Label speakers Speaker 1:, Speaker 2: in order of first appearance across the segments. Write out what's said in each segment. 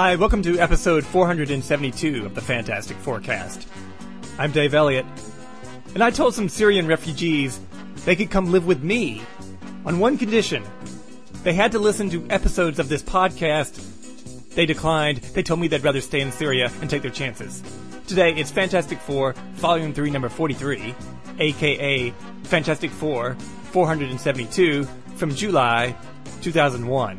Speaker 1: Hi, welcome to episode 472 of the Fantastic Fourcast. I'm Dave Elliott, and I told some Syrian refugees they could come live with me on one condition. They had to listen to episodes of this podcast. They declined. They told me they'd rather stay in Syria and take their chances. Today, it's Fantastic Four, Volume 3, Number 43, aka Fantastic Four 472 from July 2001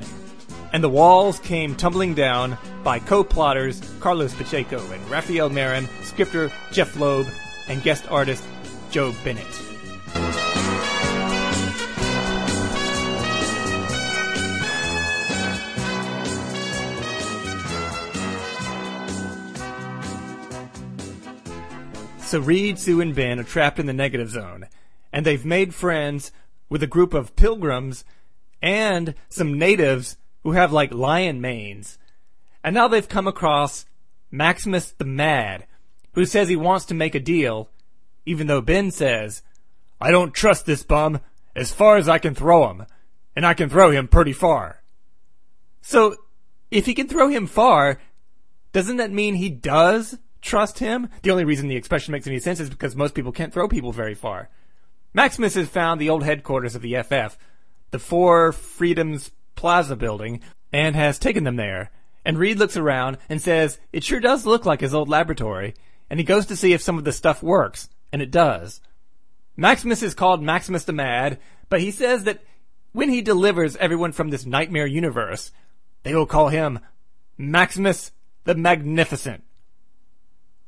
Speaker 1: and the walls came tumbling down by co-plotters Carlos Pacheco and Rafael Marin, scripter Jeph Loeb, and guest artist Joe Bennett. So Reed, Sue, and Ben are trapped in the negative zone, and they've made friends with a group of pilgrims and some natives who have like lion manes. And now they've come across Maximus the Mad, who says he wants to make a deal, even though Ben says, I don't trust this bum as far as I can throw him, and I can throw him pretty far. So, if he can throw him far, doesn't that mean he does trust him? The only reason the expression makes any sense is because most people can't throw people very far. Maximus has found the old headquarters of the FF, the Four Freedoms Plaza building and has taken them there. And Reed looks around and says, it sure does look like his old laboratory. And he goes to see if some of the stuff works. And it does. Maximus is called Maximus the Mad, but he says that when he delivers everyone from this nightmare universe, they will call him Maximus the Magnificent.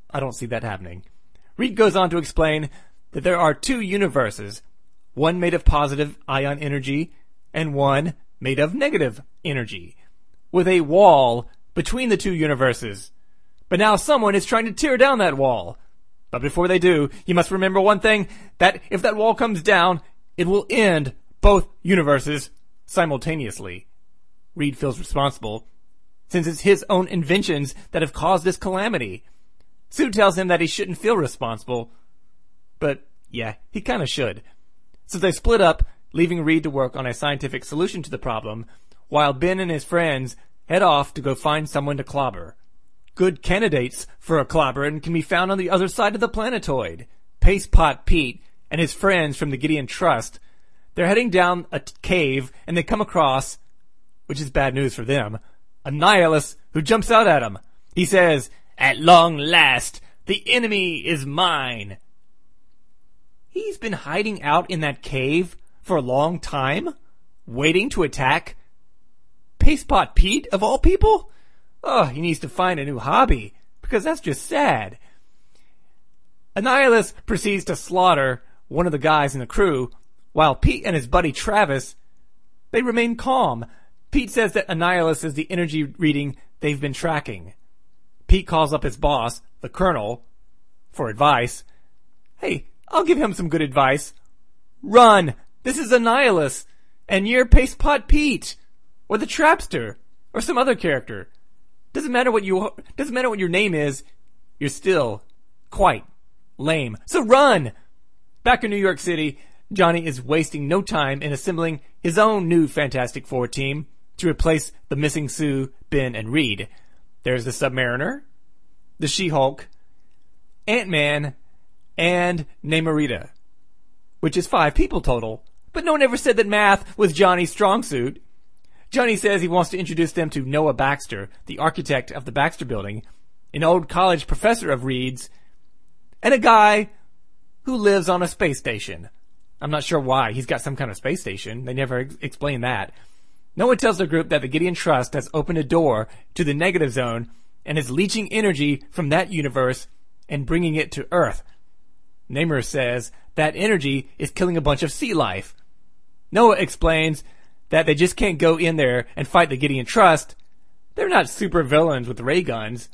Speaker 1: I don't see that happening. Reed goes on to explain that there are two universes, one made of positive ion energy and one made of negative energy, with a wall between the two universes. But now someone is trying to tear down that wall. But before they do, you must remember one thing, that if that wall comes down, it will end both universes simultaneously. Reed feels responsible, since it's his own inventions that have caused this calamity. Sue tells him that he shouldn't feel responsible, but yeah, he kinda should. So they split up leaving Reed to work on a scientific solution to the problem, while Ben and his friends head off to go find someone to clobber. Good candidates for a clobberin can be found on the other side of the planetoid. Pastepot Pete and his friends from the Gideon Trust, they're heading down a t- cave and they come across, which is bad news for them, Annihilus who jumps out at them. He says, at long last, the enemy is mine. He's been hiding out in that cave for a long time, waiting to attack Pastepot Pete of all people? Oh, he needs to find a new hobby, because that's just sad. Annihilus proceeds to slaughter one of the guys in the crew, while Pete and his buddy Travis, they remain calm. Pete says that Annihilus is the energy reading they've been tracking. Pete calls up his boss, the Colonel, for advice. Hey, I'll give him some good advice. Run! This is Annihilus, and you're Pastepot Pete, or the Trapster, or some other character. Doesn't matter what you doesn't matter what your name is. You're still quite lame. So run. Back in New York City, Johnny is wasting no time in assembling his own new Fantastic Four team to replace the missing Sue, Ben, and Reed. There's the Submariner, the She-Hulk, Ant-Man, and Namorita, which is five people total. But no one ever said that math was Johnny's strong suit. Johnny says he wants to introduce them to Noah Baxter, the architect of the Baxter building, an old college professor of Reed's, and a guy who lives on a space station. I'm not sure why. He's got some kind of space station. They never ex- explain that. Noah tells the group that the Gideon Trust has opened a door to the negative zone and is leeching energy from that universe and bringing it to Earth. Namor says that energy is killing a bunch of sea life. Noah explains that they just can't go in there and fight the Gideon Trust. They're not super villains with ray guns.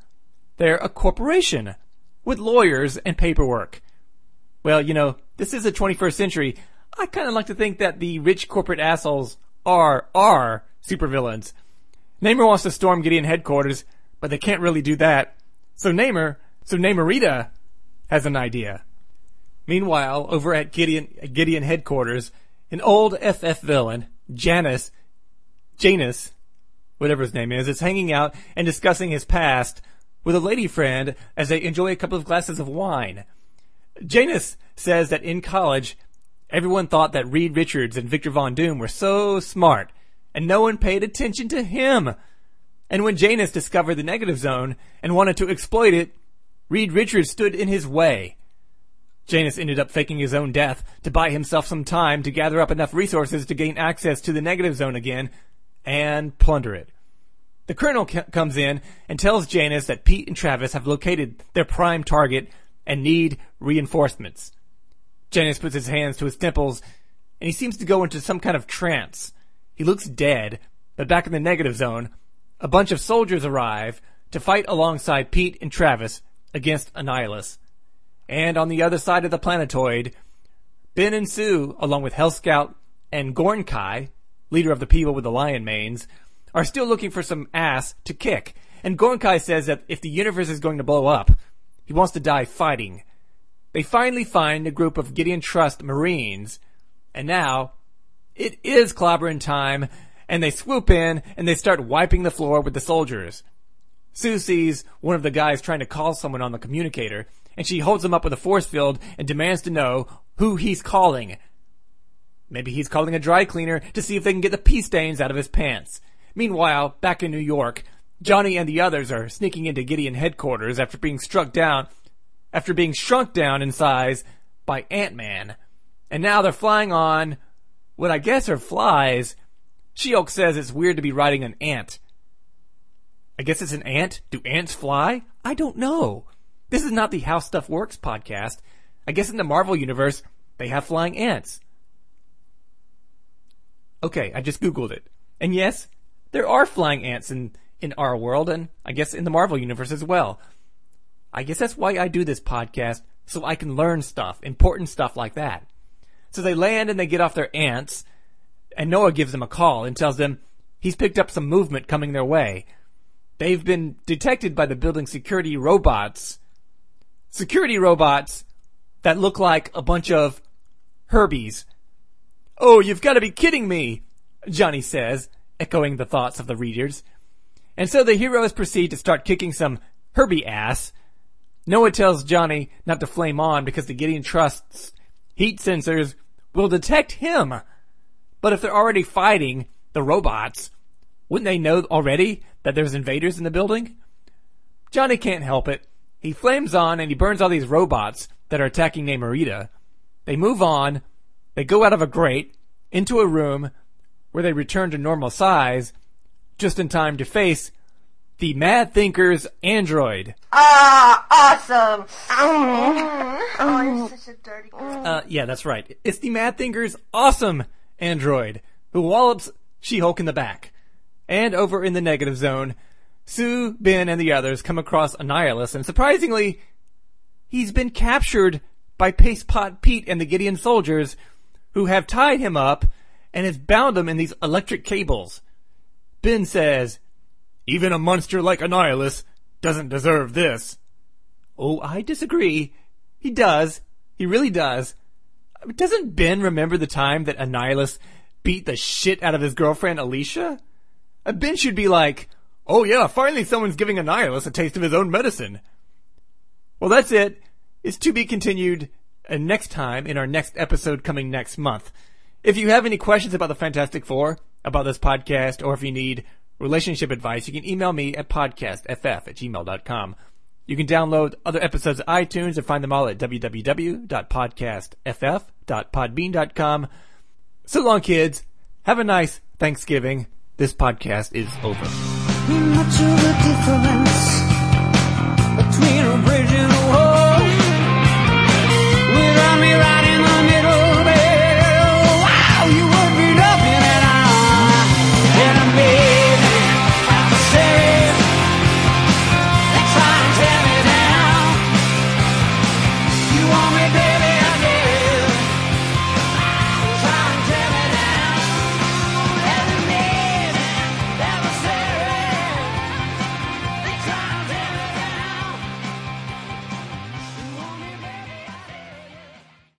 Speaker 1: They're a corporation with lawyers and paperwork. Well, you know, this is the 21st century. I kind of like to think that the rich corporate assholes are, are supervillains. Namor wants to storm Gideon headquarters, but they can't really do that. So Namor, so Namorita has an idea. Meanwhile, over at Gideon, Gideon headquarters, an old FF villain, Janus, Janus, whatever his name is, is hanging out and discussing his past with a lady friend as they enjoy a couple of glasses of wine. Janus says that in college, everyone thought that Reed Richards and Victor Von Doom were so smart, and no one paid attention to him. And when Janus discovered the negative zone and wanted to exploit it, Reed Richards stood in his way. Janus ended up faking his own death to buy himself some time to gather up enough resources to gain access to the negative zone again and plunder it. The colonel c- comes in and tells Janus that Pete and Travis have located their prime target and need reinforcements. Janus puts his hands to his temples and he seems to go into some kind of trance. He looks dead, but back in the negative zone, a bunch of soldiers arrive to fight alongside Pete and Travis against Annihilus. And on the other side of the planetoid, Ben and Sue, along with Hell Scout and Gornkai, leader of the people with the lion manes, are still looking for some ass to kick. And Gornkai says that if the universe is going to blow up, he wants to die fighting. They finally find a group of Gideon Trust Marines, and now it is clobbering time, and they swoop in and they start wiping the floor with the soldiers. Sue sees one of the guys trying to call someone on the communicator, and she holds him up with a force field and demands to know who he's calling. Maybe he's calling a dry cleaner to see if they can get the pee stains out of his pants. Meanwhile, back in New York, Johnny and the others are sneaking into Gideon headquarters after being struck down, after being shrunk down in size by Ant-Man. And now they're flying on what I guess are flies. She-Hulk says it's weird to be riding an ant. I guess it's an ant? Do ants fly? I don't know. This is not the How Stuff Works podcast. I guess in the Marvel universe, they have flying ants. Okay, I just Googled it. And yes, there are flying ants in, in our world, and I guess in the Marvel universe as well. I guess that's why I do this podcast, so I can learn stuff, important stuff like that. So they land and they get off their ants, and Noah gives them a call and tells them he's picked up some movement coming their way. They've been detected by the building security robots security robots that look like a bunch of Herbies. Oh, you've got to be kidding me, Johnny says, echoing the thoughts of the readers. And so the heroes proceed to start kicking some Herbie ass. Noah tells Johnny not to flame on because the Gideon Trust's heat sensors will detect him. But if they're already fighting the robots, wouldn't they know already that there's invaders in the building? Johnny can't help it. He flames on and he burns all these robots that are attacking Namorita. They move on. They go out of a grate into a room where they return to normal size just in time to face the Mad Thinker's android.
Speaker 2: Ah, awesome! Mm. Oh, I'm such a dirty girl.
Speaker 1: Uh, yeah, that's right. It's the Mad Thinker's awesome android who wallops She-Hulk in the back. And over in the negative zone, Sue, Ben, and the others come across Annihilus, and surprisingly, he's been captured by Paste Pot Pete and the Gideon soldiers, who have tied him up and has bound him in these electric cables. Ben says, Even a monster like Annihilus doesn't deserve this. Oh, I disagree. He does. He really does. Doesn't Ben remember the time that Annihilus beat the shit out of his girlfriend Alicia? Uh, Ben should be like, Oh yeah, finally someone's giving Annihilus a taste of his own medicine. Well, that's it. It's to be continued uh, next time in our next episode coming next month. If you have any questions about the Fantastic Four, about this podcast, or if you need relationship advice, you can email me at podcastff at gmail.com. You can download other episodes of iTunes and find them all at www.podcastff.podbean.com. So long, kids. Have a nice Thanksgiving. This podcast is over
Speaker 3: much of a difference between a